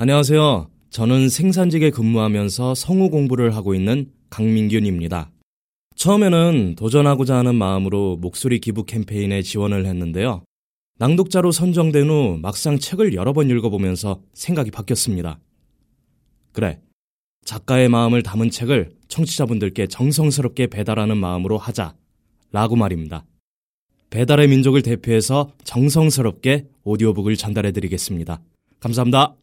안녕하세요. 저는 생산직에 근무하면서 성우 공부를 하고 있는 강민균입니다. 처음에는 도전하고자 하는 마음으로 목소리 기부 캠페인에 지원을 했는데요. 낭독자로 선정된 후 막상 책을 여러 번 읽어보면서 생각이 바뀌었습니다. 그래. 작가의 마음을 담은 책을 청취자분들께 정성스럽게 배달하는 마음으로 하자. 라고 말입니다. 배달의 민족을 대표해서 정성스럽게 오디오북을 전달해 드리겠습니다. 감사합니다.